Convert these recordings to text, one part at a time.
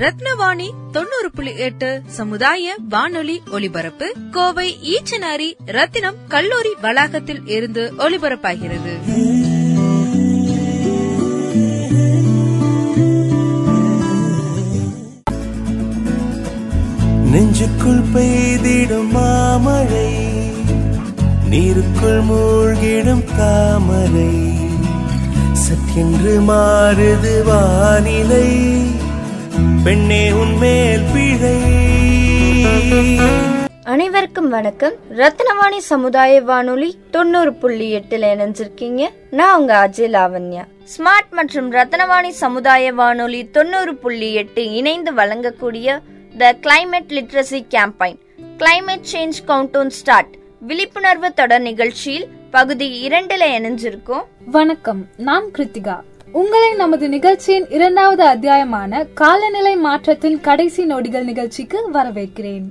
ரத்னவாணி தொண்ணூறு புள்ளி எட்டு சமுதாய வானொலி ஒலிபரப்பு. கோவை ஈச்சனாரி ரத்தினம் கல்லூரி வளாகத்தில் இருந்து ஒலிபரப்பாகிறது. நெஞ்சுக்குள் பெய்திடும் மாமழை நீருக்குள் மூழ்கிடும் தாமரை. சற்றென்று மாறுது வானிலை பெண்ணே உன்மேல் பிழை. அனைவருக்கும் வணக்கம். ரத்னவாணி சமுதாய வானொலி தொண்ணூறு புள்ளி எட்டுல இணைஞ்சிருக்கீங்க. நான் உங்க அஜய் லாவண்யா. ஸ்மார்ட் மற்றும் ரத்னவாணி சமுதாய வானொலி தொண்ணூறு புள்ளி எட்டு இணைந்து வழங்கக்கூடிய the climate literacy campaign climate change countdown start விழிப்புணர்வு தொடர் நிகழ்ச்சியில் பகுதி இரண்டுல இணைஞ்சிருக்கோம். வணக்கம். நான் கிருத்திகா. உங்களை நமது நிகழ்ச்சியின் இரண்டாவது அத்தியாயமான காலநிலை மாற்றத்தின் கடைசி நொடிகள் நிகழ்ச்சிக்கு வரவேற்கிறேன்.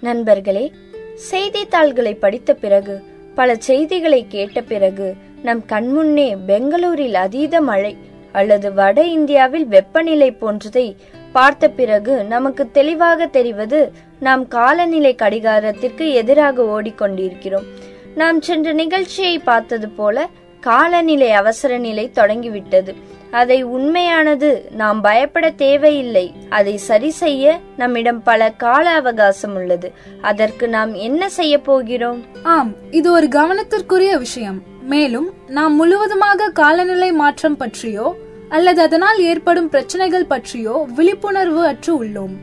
நண்பர்களே செய்தித்தாள்களை படித்த பிறகு பல செய்திகளை கேட்ட பிறகு நம் கண்முன்னே பெங்களூரில் அதீத மழை அல்லது வட இந்தியாவில் வெப்பநிலை போன்றதை பார்த்த பிறகு நமக்கு தெளிவாக தெரிவது நாம் காலநிலை கடிகாரத்திற்கு எதிராக ஓடிக்கொண்டிருக்கிறோம். நாம் சென்ற நிகழ்ச்சியை பார்த்தது போல காலநிலை அவசர நிலை தொடங்கிவிட்டது. அதை உண்மையானது நாம் பயப்பட தேவையில்லை. அதை சரி செய்ய நம்மிடம் பல கால அவகாசம் உள்ளது. அதற்கு நாம் என்ன செய்ய போகிறோம்? ஆம் இது ஒரு கவனத்திற்குரிய விஷயம். மேலும் நாம் முழுவதுமாக காலநிலை மாற்றம் பற்றியோ அல்லது அதனால் ஏற்படும் பிரச்சனைகள் பற்றியோ விழிப்புணர்வு அற்று உள்ளோம்.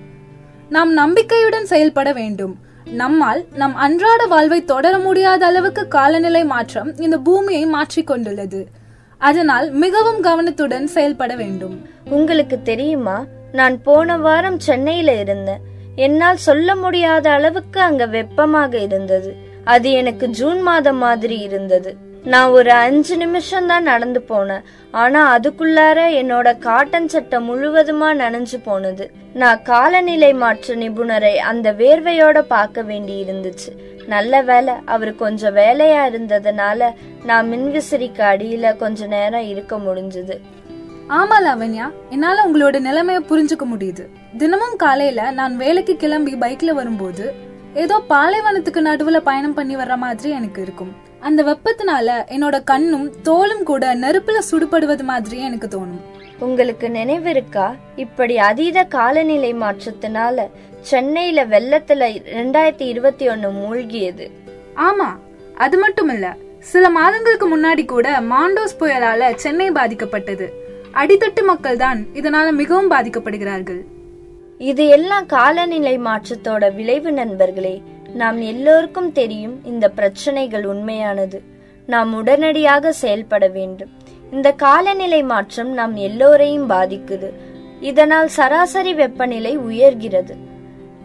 நாம் நம்பிக்கையுடன் செயல்பட வேண்டும். நம்மால் நம் அன்றாட வாழ்வை தொடர முடியாத அளவுக்கு காலநிலை மாற்றம் இந்த பூமியை மாற்றிக்கொண்டுள்ளது அதனால் மிகவும் கவனத்துடன் செயல்பட வேண்டும். உங்களுக்கு தெரியுமா? நான் போன வாரம் சென்னையில இருந்தேன் என்னால் சொல்ல முடியாத அளவுக்கு அங்க வெப்பமாக இருந்தது. அது எனக்கு ஜூன் மாதம் மாதிரி இருந்தது. நான் ஒரு அஞ்சு நிமிஷம் தான் நடந்து போனேன். ஆனா அதுக்குள்ளார என்னோட காட்டன் சட்டை முழுவதுமா நனைஞ்சு போனது. நான் காலநிலை மாற்ற நிபுணரை அந்த வேர்வையோட பார்க்க வேண்டி இருந்துச்சு நல்ல வேலை அவர் கொஞ்சம் வேலையா இருந்ததுனால நான் மின்விசிறிக்கு அடியில கொஞ்ச நேரம் இருக்க முடிஞ்சது. ஆமா லாவண்யா. என்னால உங்களோட நிலைமைய புரிஞ்சுக்க முடியுது. தினமும் காலையில நான் வேலைக்கு கிளம்பி பைக்ல வரும்போது ஏதோ பாலைவனத்துக்கு நடுவுல பயணம் பண்ணி வர்ற மாதிரி எனக்கு இருக்கும். அந்த வெப்பத்தினால என்னோட கண்ணும் தோலும் கூட நெருப்புல சுடுபடுவது மாதிரி எனக்கு தோணும். உங்களுக்கு நினைவிருக்கா? இப்படி அதீத காலநிலை மாற்றத்தினால சென்னையில வெள்ளத்துல ரெண்டாயிரத்தி இருபத்தி ஒன்னு மூழ்கியது. ஆமா அது மட்டும் இல்ல சில மாதங்களுக்கு முன்னாடி கூட மாண்டோஸ் புயலால சென்னை பாதிக்கப்பட்டது. அடித்தட்டு மக்கள் தான் இதனால மிகவும் பாதிக்கப்படுகிறார்கள். இது எல்லாம் காலநிலை மாற்றத்தோட விளைவு நண்பர்களே. நாம் எல்லோருக்கும் தெரியும் இந்த பிரச்சனைகள் உண்மையானது. நாம் உடனடியாக செயல்பட வேண்டும். இந்த காலநிலை மாற்றம் நாம் எல்லோரையும் பாதிக்குது. இதனால் சராசரி வெப்பநிலை உயர்கிறது.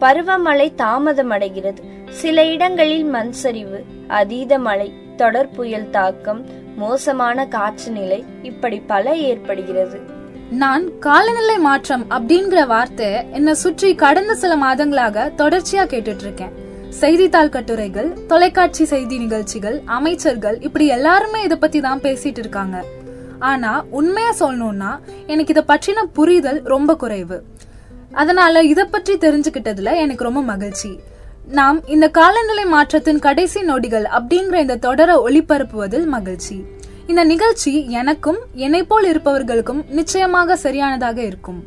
பருவமழை தாமதமடைகிறது. சில இடங்களில் மண் சரிவு அதீத மழை தொடர் புயல் தாக்கம் மோசமான காற்று நிலை இப்படி பல ஏற்படுகிறது. நான் காலநிலை மாற்றம் அப்படிங்கிற வார்த்தை என்னை சுற்றி கடந்த சில மாதங்களாக தொடர்ச்சியா கேட்டுட்டு இருக்கேன் செய்தித்தாள் கட்டுரைகள் தொலைக்காட்சி செய்தி நிகழ்ச்சிகள் அமைச்சர்கள் இப்படி எல்லாருமே இத பத்தி தான் பேசிட்டு இருக்காங்க ஆனா உண்மையா சொல்லணும்னா எனக்கு இத பற்றின புரிதல் ரொம்ப குறைவு. அதனால இத பற்றி தெரிஞ்சுக்கிட்டதுல எனக்கு ரொம்ப மகிழ்ச்சி. நாம் இந்த காலநிலை மாற்றத்தின் கடைசி நொடிகள் அப்படிங்கிற இந்த தொடரை ஒளிபரப்புவதில் மகிழ்ச்சி. இந்த நிகழ்ச்சி எனக்கும் என்னை போல் இருப்பவர்களுக்கும் நிச்சயமாக சரியானதாக இருக்கும்.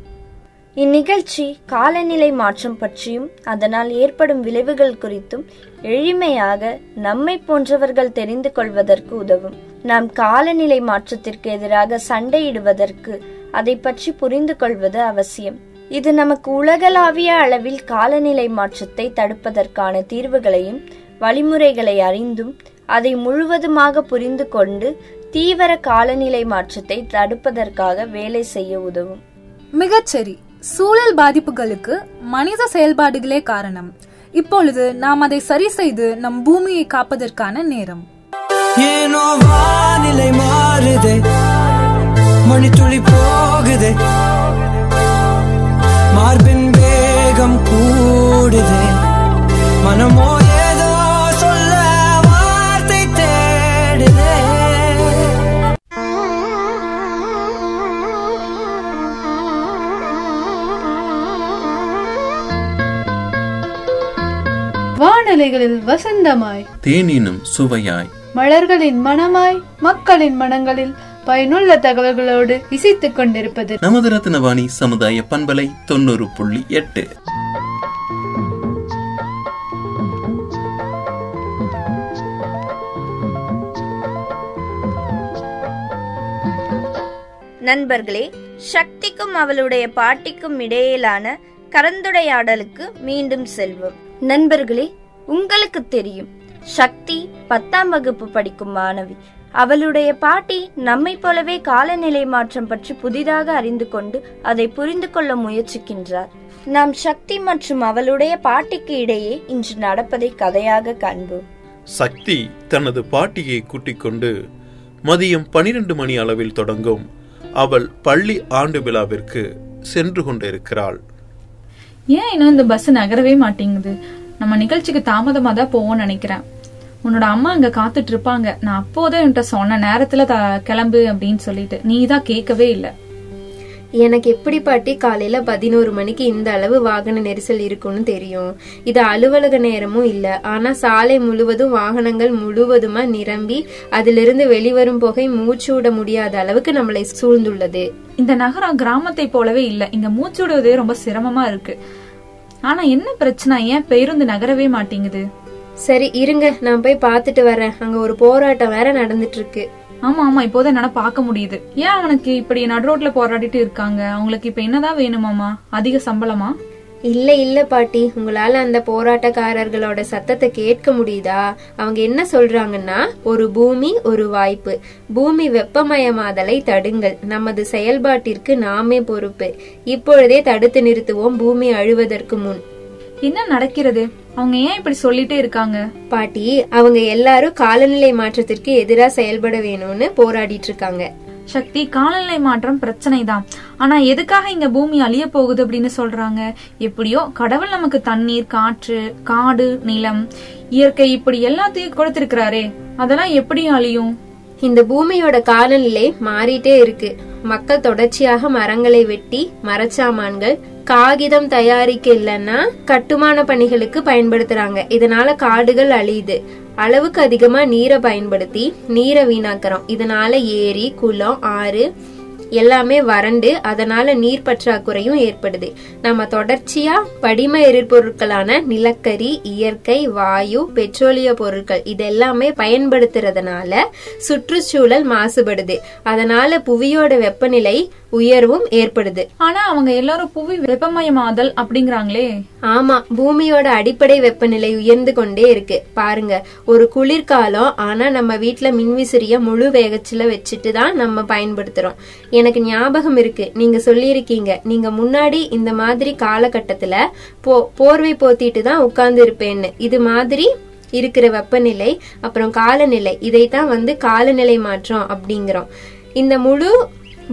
இந்நிகழ்ச்சி காலநிலை மாற்றம் பற்றியும் அதனால் ஏற்படும் விளைவுகள் குறித்தும் எளிமையாக நம்மை போன்றவர்கள் தெரிந்து கொள்வதற்கு உதவும். நாம் காலநிலை மாற்றத்திற்கு எதிராக சண்டையிடுவதற்கு அதை பற்றி புரிந்து கொள்வது அவசியம். இது நமக்கு உலகளாவிய அளவில் காலநிலை மாற்றத்தை தடுப்பதற்கான தீர்வுகளையும் வழிமுறைகளை அறிந்தும் அதை முழுவதுமாக புரிந்து கொண்டு தீவிர காலநிலை மாற்றத்தை தடுப்பதற்காக வேலை செய்ய உதவும். மிகச்சரி. சூழல் பாதிப்புகளுக்கு மனித செயல்பாடுகளே காரணம். இப்பொழுது நாம் அதை சரி செய்து நம் பூமியை காப்பதற்கான நேரம். ஏனோ வானிலை மாறுதே. மணித்துளி போகுதே. மார்பின் வேகம் கூடுதே. மனமோ வானலைகளில் வசந்தமாய். தேனினும் சுவையாய். மலர்களின் மனமாய் மக்களின் மனங்களில் பயனுள்ள தகவல்களோடு இசைத்துக் கொண்டிருப்பது. நமது ரத்னவாணி சமுதாய பண்பலை தொண்ணூறு புள்ளி எட்டு. நண்பர்களே சக்திக்கும் அவளுடைய பாட்டிக்கும் இடையிலான கலந்துரையாடலுக்கு மீண்டும் செல்வோம். நண்பர்களே உங்களுக்கு தெரியும். சக்தி பத்தாம் வகுப்பு படிக்கும் மாணவி. அவளுடைய பாட்டி நம்மை போலவே காலநிலை மாற்றம் பற்றி புதிதாக அறிந்து கொண்டு அதை புரிந்து கொள்ள முயற்சிக்கின்றார். நாம் சக்தி மற்றும் அவளுடைய பாட்டிக்கு இடையே இன்று நடப்பதை கதையாக காண்போம். சக்தி தனது பாட்டியை கூட்டிக் கொண்டு மதியம் பனிரெண்டு மணி அளவில் தொடங்கும் அவள் பள்ளி ஆண்டு விழாவிற்கு சென்று கொண்டிருக்கிறாள். ஏன் இன்னும் இந்த பஸ் நகரவே மாட்டேங்குது? நம்ம நிகழ்ச்சிக்கு தாமதமா தான் போவோம்னு நினைக்கிறேன். உன்னோட அம்மா அங்க காத்துட்டு இருப்பாங்க. நான் அப்போதே உன்கிட்ட சொன்ன நேரத்துல த- கிளம்பு அப்படின்னு சொல்லிட்டு. நீ தான் கேட்கவே இல்ல. எனக்கு எப்படி பாட்டி காலையில பதினோரு மணிக்கு இந்த அளவு வாகன நெரிசல் இருக்கும்னு தெரியும். இது அலுவலக நேரமும் இல்ல. ஆனா சாலை முழுவதும் வாகனங்கள் முழுவதுமா நிரம்பி அதிலிருந்து வெளிவரும் புகை மூச்சு விட முடியாத அளவுக்கு நம்மளை சூழ்ந்துள்ளது. இந்த நகரம் கிராமத்தை போலவே இல்ல. இங்க மூச்சு விடுவதே ரொம்ப சிரமமா இருக்கு. ஆனா என்ன பிரச்சனை? ஏன் பேருந்து நகரவே மாட்டேங்குது? சரி இருங்க. நான் போய் பார்த்துட்டு வரேன். அங்க ஒரு போராட்டம் வேற நடந்துட்டு இருக்கு ஆமா ஆமா. இப்போதான் என்னால பார்க்க முடியுது. ஏன் அவனுக்கு இப்படி நடு ரோட்ல போராடிட்டு இருக்காங்க? அவங்களுக்கு இப்ப என்னதான் வேணுமாமா அதிக சம்பளமா? இல்ல இல்ல பாட்டி. உங்களால அந்த போராட்டக்காரர்களோட சத்தத்தை கேட்க முடியுதா? அவங்க என்ன சொல்றாங்கன்னா ஒரு பூமி ஒரு வாய்ப்பு. பூமி வெப்பமயமாதலை தடுங்கள். நமது செயல்பாட்டிற்கு நாமே பொறுப்பு. இப்பொழுதே தடுத்து நிறுத்துவோம் பூமி அழுவதற்கு முன். என்ன நடக்கிறது? அவங்க ஏன் இப்படி சொல்லிட்டே இருக்காங்க? பாட்டி அவங்க எல்லாரும் காலநிலை மாற்றத்திற்கு எதிரா செயல்பட வேணும்னு போராடிட்டு இருக்காங்க. சக்தி காலநிலை மாற்றம் பிரச்சனை தான் ஆனா எதுக்காக இங்க பூமி அழிய போகுது அப்படின்னு சொல்றாங்க? எப்படியோ கடவுள் நமக்கு தண்ணீர் காற்று காடு நிலம் இயற்கை இப்படி எல்லாத்தையும் கொடுத்திருக்கிறாரே. அதெல்லாம் எப்படி அழியும்? இந்த பூமியோட காலநிலை மாறிட்டே இருக்கு. மக்கள் தொடர்ச்சியாக மரங்களை வெட்டி மரச்சாமான்கள் காகிதம் தயாரிக்க இல்லைன்னா கட்டுமான பணிகளுக்கு பயன்படுத்துறாங்க. இதனால காடுகள் அழியுது. அளவுக்கு அதிகமா நீரை பயன்படுத்தி நீரை வீணாக்குறோம். இதனால ஏரி குளம் ஆறு எல்லாமே வறண்டு அதனால நீர் பற்றாக்குறையும் ஏற்படுது. நம்ம தொடர்ச்சியா படிம எரிபொருட்களான நிலக்கரி இயற்கை வாயு பெட்ரோலிய பொருட்கள் இதெல்லாமே பயன்படுத்துறதுனால சுற்றுச்சூழல் மாசுபடுது. அதனால புவியோட வெப்பநிலை உயர்வும் ஏற்படுது. ஆனா அவங்க எல்லாரும் புவி வெப்பமயமாதல் அப்படிங்கிறாங்களே. ஆமா பூமியோட அடிப்படை வெப்பநிலை உயர்ந்து கொண்டே இருக்கு. பாருங்க ஒரு குளிர்காலம் ஆனா நம்ம வீட்ல மின்விசிறிய முழு வேகத்துல வச்சுட்டு தான் நம்ம பயன்படுத்துறோம். எனக்கு ஞாபகம் இருக்கு. நீங்க சொல்லியிருக்கீங்க. நீங்க முன்னாடி இந்த மாதிரி காலகட்டத்துல போ போர்வை போத்திட்டு தான் உட்கார்ந்து இருப்பேன்னு இது மாதிரி இருக்கிற வெப்பநிலை அப்புறம் காலநிலை இதைத்தான் வந்து காலநிலை மாற்றம் அப்படிங்கிறோம். இந்த முழு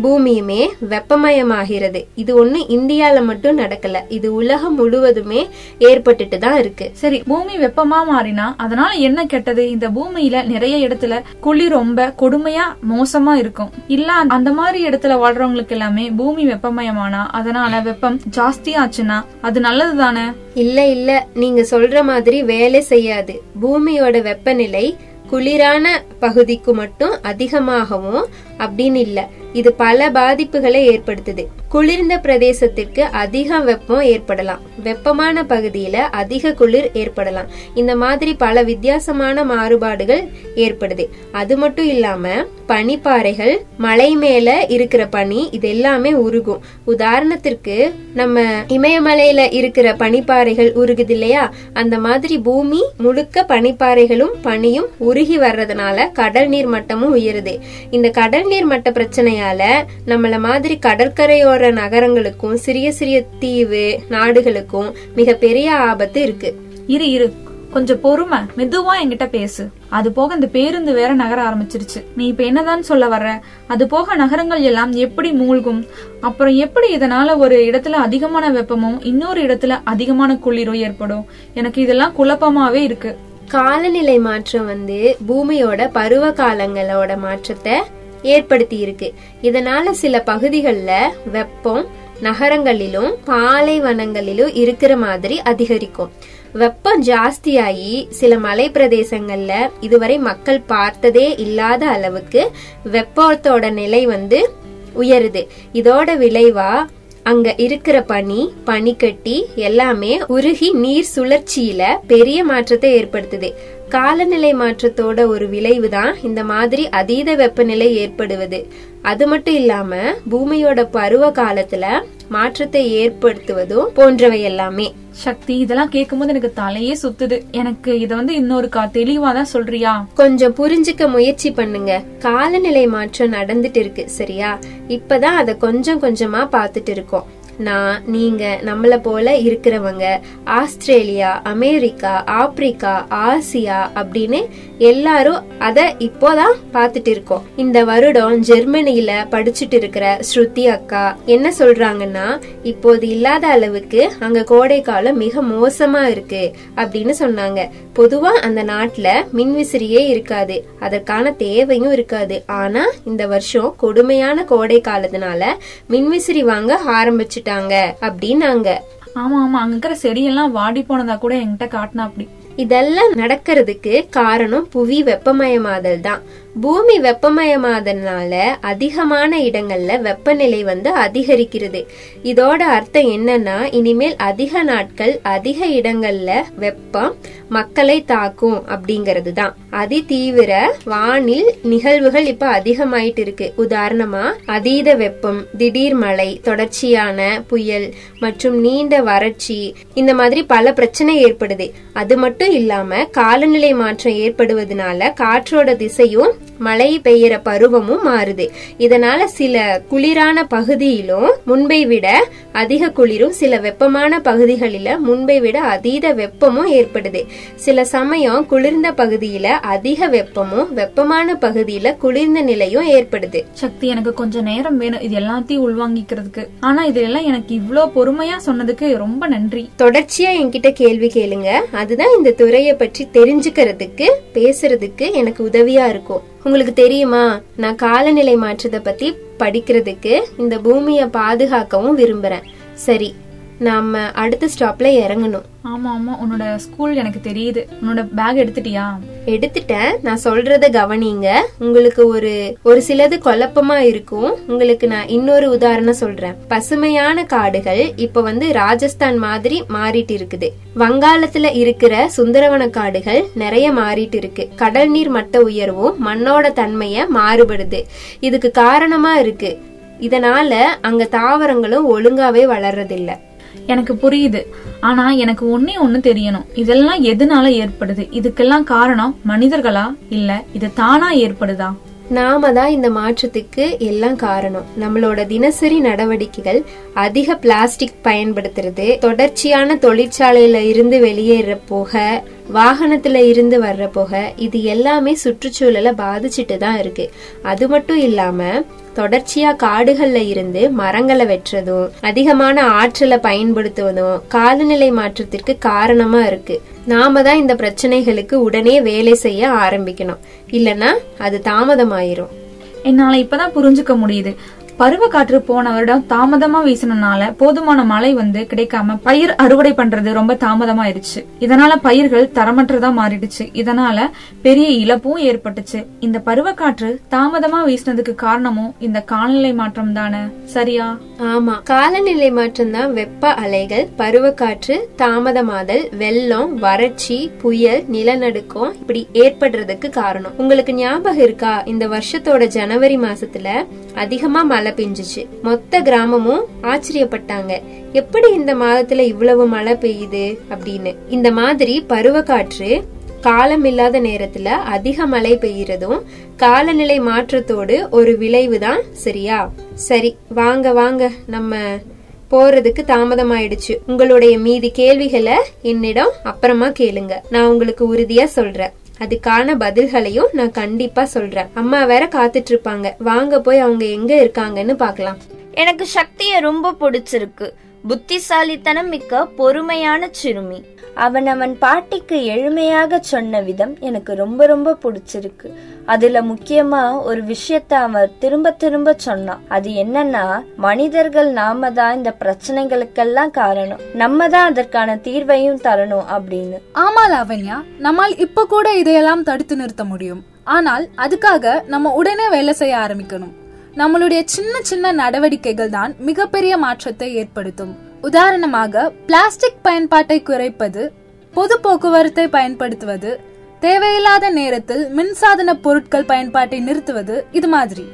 பூமியுமே வெப்பமயமாகிறது. இது ஒண்ணு இந்தியால மட்டும் நடக்கல. இது உலகம் முழுவதுமே ஏற்பட்டுட்டு தான் இருக்கு. சரி பூமி வெப்பமா மாறினா அதனால என்ன கெட்டது? இந்த பூமியில நிறைய இடத்துல குளிர் ரொம்ப கொடுமையா மோசமா இருக்கும். இல்ல அந்த மாதிரி இடத்துல வாழ்றவங்களுக்கு எல்லாமே பூமி வெப்பமயமானா அதனால வெப்பம் ஜாஸ்தி ஆச்சுன்னா அது நல்லது தானே? இல்ல இல்ல. நீங்க சொல்ற மாதிரி வேலை செய்யாது. பூமியோட வெப்பநிலை குளிரான பகுதிக்கு மட்டும் அதிகமாகவும் அப்படின்னு இல்லை. இது பல பாதிப்புகளை ஏற்படுத்துது. குளிர்ந்த பிரதேசத்திற்கு அதிக வெப்பம் ஏற்படலாம். வெப்பமான பகுதியில அதிக குளிர் ஏற்படலாம். இந்த மாதிரி பல வித்தியாசமான மாறுபாடுகள் ஏற்படுது. அது மட்டும் இல்லாம பனிப்பாறைகள் மலை மேல இருக்கிற பனி இது எல்லாமே உருகும். உதாரணத்திற்கு நம்ம இமயமலையில இருக்கிற பனிப்பாறைகள் உருகுது இல்லையா? அந்த மாதிரி பூமி முழுக்க பனிப்பாறைகளும் பனியும் உருகி வர்றதுனால கடல் நீர் மட்டமும் உயருது. இந்த கடல் நீர் மட்ட பிரச்சனையால நம்மள மாதிரி கடற்கரையோர நகரங்களுக்கும் சிறிய சிறிய தீவு நாடுகளுக்கும் மிக பெரிய ஆபத்து இருக்கு. இரு இரு. கொஞ்சம் பொறுமை. மெதுவா என்கிட்ட பேசு. அது போக இந்த பேருந்து வேற நகர ஆரம்பிச்சிருச்சு. நீ இப்ப என்னதான் சொல்ல வர்ற? அது போக நகரங்கள் எல்லாம் எப்படி மூழ்கும்? அப்புறம் எப்படி இதனால ஒரு இடத்துல அதிகமான வெப்பமும் இன்னொரு இடத்துல அதிகமான குளிரும் ஏற்படும்? எனக்கு இதெல்லாம் குழப்பமாவே இருக்கு. காலநிலை மாற்றம் வந்து பூமியோட பருவ காலங்களோட மாற்றத்தை ஏற்படுத்தி இருக்கு இதனால சில பகுதிகளில் வெப்பம் நகரங்களிலும் பாலைவனங்களிலும் இருக்கிற மாதிரி அதிகரிக்கும். வெப்பம் ஜாஸ்தியாகி சில மலை பிரதேசங்கள்ல இதுவரை மக்கள் பார்த்ததே இல்லாத அளவுக்கு வெப்பத்தோட நிலை வந்து உயருது. இதோட விளைவா அங்க இருக்கிற பனி பனிக்கட்டி எல்லாமே உருகி நீர் சுழற்சியில பெரிய மாற்றத்தை ஏற்படுத்துது. காலநிலை மாற்றத்தோட ஒரு விளைவு தான் இந்த மாதிரி அதீத வெப்பநிலை ஏற்படுவது. அது மட்டும் இல்லாம பூமியோட பருவ காலத்துல மாற்றத்தை ஏற்படுத்துவதும் போன்றவை எல்லாமே. சக்தி இதெல்லாம் கேட்கும்போது எனக்கு தலையே சுத்துது. எனக்கு இத வந்து இன்னொரு கா தெளிவா தான் சொல்றியா? கொஞ்சம் புரிஞ்சுக்க முயற்சி பண்ணுங்க. காலநிலை மாற்றம் நடந்துட்டு இருக்கு சரியா? இப்பதான் அத கொஞ்சம் கொஞ்சமா பாத்துட்டு இருக்கோம். நான் நீங்க நம்மள போல இருக்கிறவங்க ஆஸ்திரேலியா அமெரிக்கா ஆப்பிரிக்கா ஆசியா அப்படின்னு எல்லாரும் அத இப்போதான் பாத்துட்டு இருக்கோம். இந்த வருடம் ஜெர்மனியில படிச்சுட்டு இருக்கிற ஸ்ருதி அக்கா என்ன சொல்றாங்கன்னா இப்போது இல்லாத அளவுக்கு அங்க கோடை காலம் மிக மோசமா இருக்கு அப்படின்னு சொன்னாங்க. பொதுவா அந்த நாட்டுல மின்விசிறியே இருக்காது. அதற்கான தேவையும் இருக்காது. ஆனா இந்த வருஷம் கொடுமையான கோடை காலத்தினால மின்விசிறி வாங்க ஆரம்பிச்சுட்டாங்க. அப்படின்னாங்க. ஆமா ஆமா அங்க இருக்கிற செடியெல்லாம் வாடி போனதா கூட என்கிட்ட காட்டினா அப்படி. இதெல்லாம் நடக்கிறதுக்கு காரணம் புவி வெப்பமயமாதல் தான். பூமி வெப்பமயமாதனால அதிகமான இடங்கள்ல வெப்பநிலை வந்து அதிகரிக்கிறது. இதோட அர்த்தம் என்னன்னா இனிமேல் அதிக நாட்கள் அதிக இடங்கள்ல வெப்பம் மக்களை தாக்கும் அப்படிங்கிறது தான் அதி தீவிர வானில் நிகழ்வுகள் இப்ப அதிகமாயிட்டு இருக்கு உதாரணமா அதீத வெப்பம் திடீர் மழை தொடர்ச்சியான புயல் மற்றும் நீண்ட வறட்சி இந்த மாதிரி பல பிரச்சனை ஏற்படுது. அது மட்டும் இல்லாம காலநிலை மாற்றம் ஏற்படுவதனால காற்றோட திசையும் மழை பெய்யற பருவமும் மாறுது. இதனால சில குளிரான பகுதியிலும் முன்பை விட அதிக குளிரும் சில வெப்பமான பகுதிகளில முன்பை விட அதீத வெப்பமும் ஏற்படுது. சில சமயம் குளிர்ந்த பகுதியில அதிக வெப்பமும் வெப்பமான பகுதியில குளிர்ந்த நிலையும் ஏற்படுது. சக்தி எனக்கு கொஞ்சம் நேரம் வேணும். இது எல்லாத்தையும் உள்வாங்கிக்கிறதுக்கு. ஆனா இதெல்லாம் எனக்கு இவ்ளோ பொறுமையா சொன்னதுக்கு ரொம்ப நன்றி. தொடர்ச்சியா என்கிட்ட கேள்வி கேளுங்க. அதுதான் இந்த துறையை பற்றி தெரிஞ்சுக்கிறதுக்கு பேசுறதுக்கு எனக்கு உதவியா இருக்கும். உங்களுக்கு தெரியுமா? நான் காலநிலை மாற்றத்தை பத்தி படிக்கிறதுக்கு இந்த பூமியை பாதுகாக்கவும் விரும்புறேன். சரி நாம அடுத்த ஸ்டாப்ல இறங்கணும். ஆமா ஆமா. உன்னோட ஸ்கூல் எனக்கு தெரியுது. உன்னோட பேக் எடுத்துட்டியா? எடுத்துட்டேன். நான் சொல்றத கவனிங்க. உங்களுக்கு ஒரு ஒரு சிலது குழப்பமா இருக்கும். உங்களுக்கு நான் இன்னொரு உதாரணம் சொல்றேன். பசுமையான காடுகள் இப்ப வந்து ராஜஸ்தான் மாதிரி மாறிட்டு இருக்குது. வங்காளத்துல இருக்கிற சுந்தரவன காடுகள் நிறைய மாறிட்டு இருக்கு. கடல் நீர் மட்ட உயர்வும் மண்ணோட தன்மைய மாறுபடுது. இதுக்கு காரணமா இருக்கு. இதனால அங்க தாவரங்களும் ஒழுங்காவே வளர்றதில்லை. எனக்கு புரியுது. ஆனா எனக்கு ஒன்னே ஒண்ணு தெரியணும். இதெல்லாம் எதனால ஏற்படுது? இதுக்கெல்லாம் காரணம் மனிதர்களா? இல்ல இது தானா ஏற்படுதா? நாம தான் இந்த மாற்றத்துக்கு எல்லாம் காரணம். நம்மளோட தினசரி நடவடிக்கைகள் அதிக பிளாஸ்டிக் பயன்படுத்துறது தொடர்ச்சியான தொழிற்சாலையில இருந்து வெளியேற போக வாகனத்துல இருந்து வர்ற புகை இது எல்லாமே சுற்றுச்சூழலை பாதிச்சுட்டு தான் இருக்கு. அது மட்டும் இல்லாம தொடர்ச்சியா காடுகள்ல இருந்து மரங்களை வெட்டுறதும் அதிகமான ஆற்றலை பயன்படுத்துவதும் காலநிலை மாற்றத்திற்கு காரணமா இருக்கு. நாம தான் இந்த பிரச்சனைகளுக்கு உடனே வேலை செய்ய ஆரம்பிக்கணும். இல்லனா அது தாமதமாயிரும். என்னால இப்பதான் புரிஞ்சுக்க முடியுது. பருவ காற்று போன வருடம் தாமதமா வீசினனால போதுமான மழை வந்து கிடைக்காம பயிர் அறுவடை பண்றது ரொம்ப தாமதமாயிருச்சு. இதனால பயிர்கள் தரமற்றதா மாறிடுச்சு. இதனால பெரிய இழப்பும் ஏற்பட்டுச்சு. இந்த பருவக்காற்று தாமதமா வீசினதுக்கு காரணமும் இந்த காலநிலை மாற்றம் தானே. சரியா? ஆமா. காலநிலை மாற்றம் தான் வெப்ப அலைகள் பருவக்காற்று தாமதமாதல் வெள்ளம் வறட்சி புயல் நிலநடுக்கம் இப்படி ஏற்படுறதுக்கு காரணம். உங்களுக்கு ஞாபகம் இருக்கா? இந்த வருஷத்தோட ஜனவரி மாசத்துல அதிகமா மழை பெஞ்சிச்சு. மொத்த கிராமமும் ஆச்சரியப்பட்டாங்க. எப்படி இந்த மாதத்துல இவ்வளவு மழை பெய்யுது அப்படின்னு. இந்த மாதிரி பருவக்காற்று காலம் இல்லாத நேரத்துல அதிக மழை பெய்யறதும் காலநிலை மாற்றத்தோடு ஒரு விளைவு தான் சரியா? சரி வாங்க வாங்க. நம்ம போறதுக்கு தாமதமாயிடுச்சு. உங்களுடைய மீதி கேள்விகளை என்னிடம் அப்புறமா கேளுங்க. நான் உங்களுக்கு உறுதியா சொல்றேன். அதுக்கான பதில்களையும் நான் கண்டிப்பா சொல்றேன். அம்மா வேற காத்துட்டு இருப்பாங்க வாங்க போய் அவங்க எங்க இருக்காங்கன்னு பார்க்கலாம் எனக்கு சக்திய ரொம்ப பிடிச்சிருக்கு. புத்திசாலித்தனம் மிக்க பொறுமையான சிறுமி. அவன் அவன் பாட்டிக்கு எளிமையாக சொன்ன விதம் எனக்கு ரொம்ப ரொம்ப பிடிச்சிருக்கு. அதுல முக்கியமா ஒரு விஷயத்த அவன் திரும்ப திரும்ப சொன்னான். அது என்னன்னா மனிதர்கள் நாம தான் இந்த பிரச்சனைகளுக்கெல்லாம் காரணம். நம்ம தான் அதற்கான தீர்வையும் தரணும் அப்படின்னு. ஆமா லாவண்யா நம்மால் இப்ப கூட இதையெல்லாம் தடுத்து நிறுத்த முடியும். ஆனால் அதுக்காக நம்ம உடனே வேலை செய்ய ஆரம்பிக்கணும். நம்மளுடைய சின்ன சின்ன நடவடிக்கைகள் தான் மிகப்பெரிய மாற்றத்தை ஏற்படுத்தும். உதாரணமாக பிளாஸ்டிக் பயன்பாட்டை குறைப்பது பொது போக்குவரத்தை பயன்படுத்துவது தேவையில்லாத நேரத்தில் மின்சாதன பொருட்கள் பயன்பாட்டை நிறுத்துவது இது மாதிரி.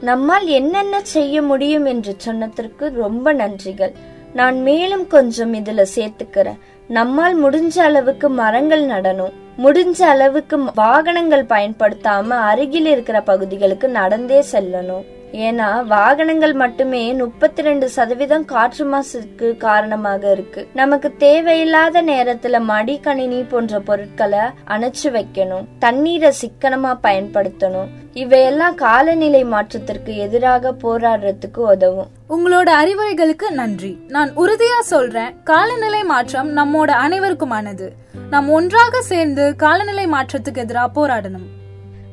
நம்மால் என்னென்ன செய்ய முடியும் என்று சொன்னதற்கு ரொம்ப நன்றிகள். நான் மேலும் கொஞ்சம் இதுல சேர்த்துக்கிறேன். நம்மால் முடிஞ்ச அளவுக்கு மரங்கள் நடணும். முடிஞ்ச அளவுக்கு வாகனங்கள் பயன்படுத்தாம அருகில் இருக்கிற பகுதிகளுக்கு நடந்தே செல்லணும். ஏன்னா வாகனங்கள் மட்டுமே முப்பத்தி ரெண்டு சதவீதம் காற்று மாசுக்கு காரணமாக இருக்கு. நமக்கு தேவையில்லாத நேரத்துல மடிக்கணினி போன்ற பொருட்களை அணைச்சு வைக்கணும். தண்ணீரை சிக்கனமா பயன்படுத்தணும். இவையெல்லாம் காலநிலை மாற்றத்திற்கு எதிராக போராடுறதுக்கு உதவும். உங்களோட அறிவுரைகளுக்கு நன்றி. நான் உறுதியா சொல்றேன் காலநிலை மாற்றம் நம்மோட அனைவருக்குமானது. நாம் ஒன்றாக சேர்ந்து காலநிலை மாற்றத்துக்கு எதிராக போராடணும்.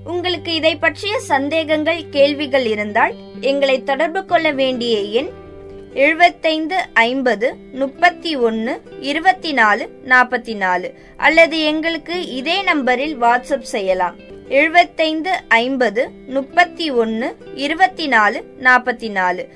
உங்களுக்கு இதை பற்றிய சந்தேகங்கள் கேள்விகள் இருந்தால் எங்களை தொடர்பு கொள்ள வேண்டிய எண் எழுபத்தைந்து ஐம்பது முப்பத்தி ஒன்னு இருபத்தி நாலு நாற்பத்தி நாலு அல்லது எங்களுக்கு இதே நம்பரில் வாட்ஸ்அப் செய்யலாம். எழுபத்தைந்து ஐம்பது முப்பத்தி ஒன்னு இருபத்தி நாலு நாற்பத்தி நாலு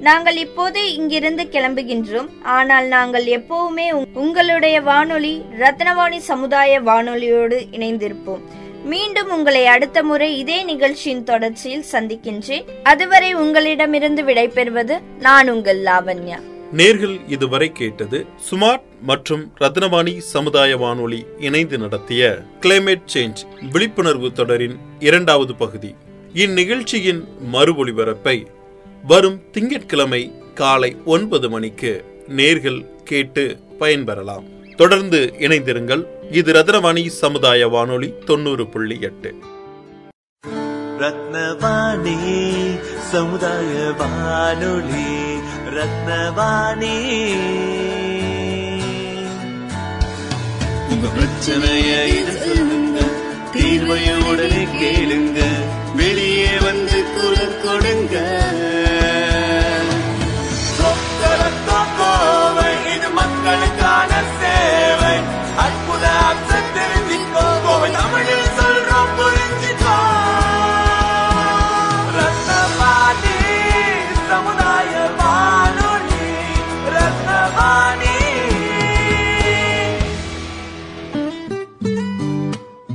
நாங்கள் இப்போது இங்கிருந்து கிளம்புகின்றோம். ஆனால் நாங்கள் எப்பவுமே உங்- உங்களுடைய வானொலி ரத்னவாணி சமுதாய வானொலியோடு இணைந்திருப்போம். மீண்டும் உங்களை அடுத்த முறை இதே நிகழ்ச்சியின் தொடர்ச்சியில் சந்திக்கின்றேன். அதுவரை உங்களிடமிருந்து விடைபெறுவது நான் உங்கள் லாவண்யா. நேர்கள் இதுவரை கேட்டது சுமார்ட் மற்றும் ரத்னவாணி சமுதாய வானொலி இணைந்து நடத்திய கிளைமேட் சேஞ்ச் விழிப்புணர்வு தொடரின் இரண்டாவது பகுதி. இந்நிகழ்ச்சியின் மறு ஒளிபரப்பை வரும் திங்கட்கிழமை காலை ஒன்பது மணிக்கு நேர்கள் கேட்டு பயன்பெறலாம். தொடர்ந்து இணைந்திருங்கள். இது ரத்னவாணி சமுதாய வானொலி தொண்ணூறு புள்ளி எட்டு. ரத்னவாணி சமுதாய வானொலி ரத்னவாணி. உங்க பிரச்சனைய இது சொல்லுங்க தீர்வைய உடனே கேளுங்க வெளியே வந்து குரல் கொடுங்க.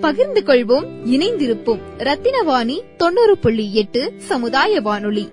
பகிர்ந்து கொள்வோம் இணைந்திருப்போம். ரத்தினவாணி தொண்ணூறு புள்ளி எட்டு சமுதாய வானொலி.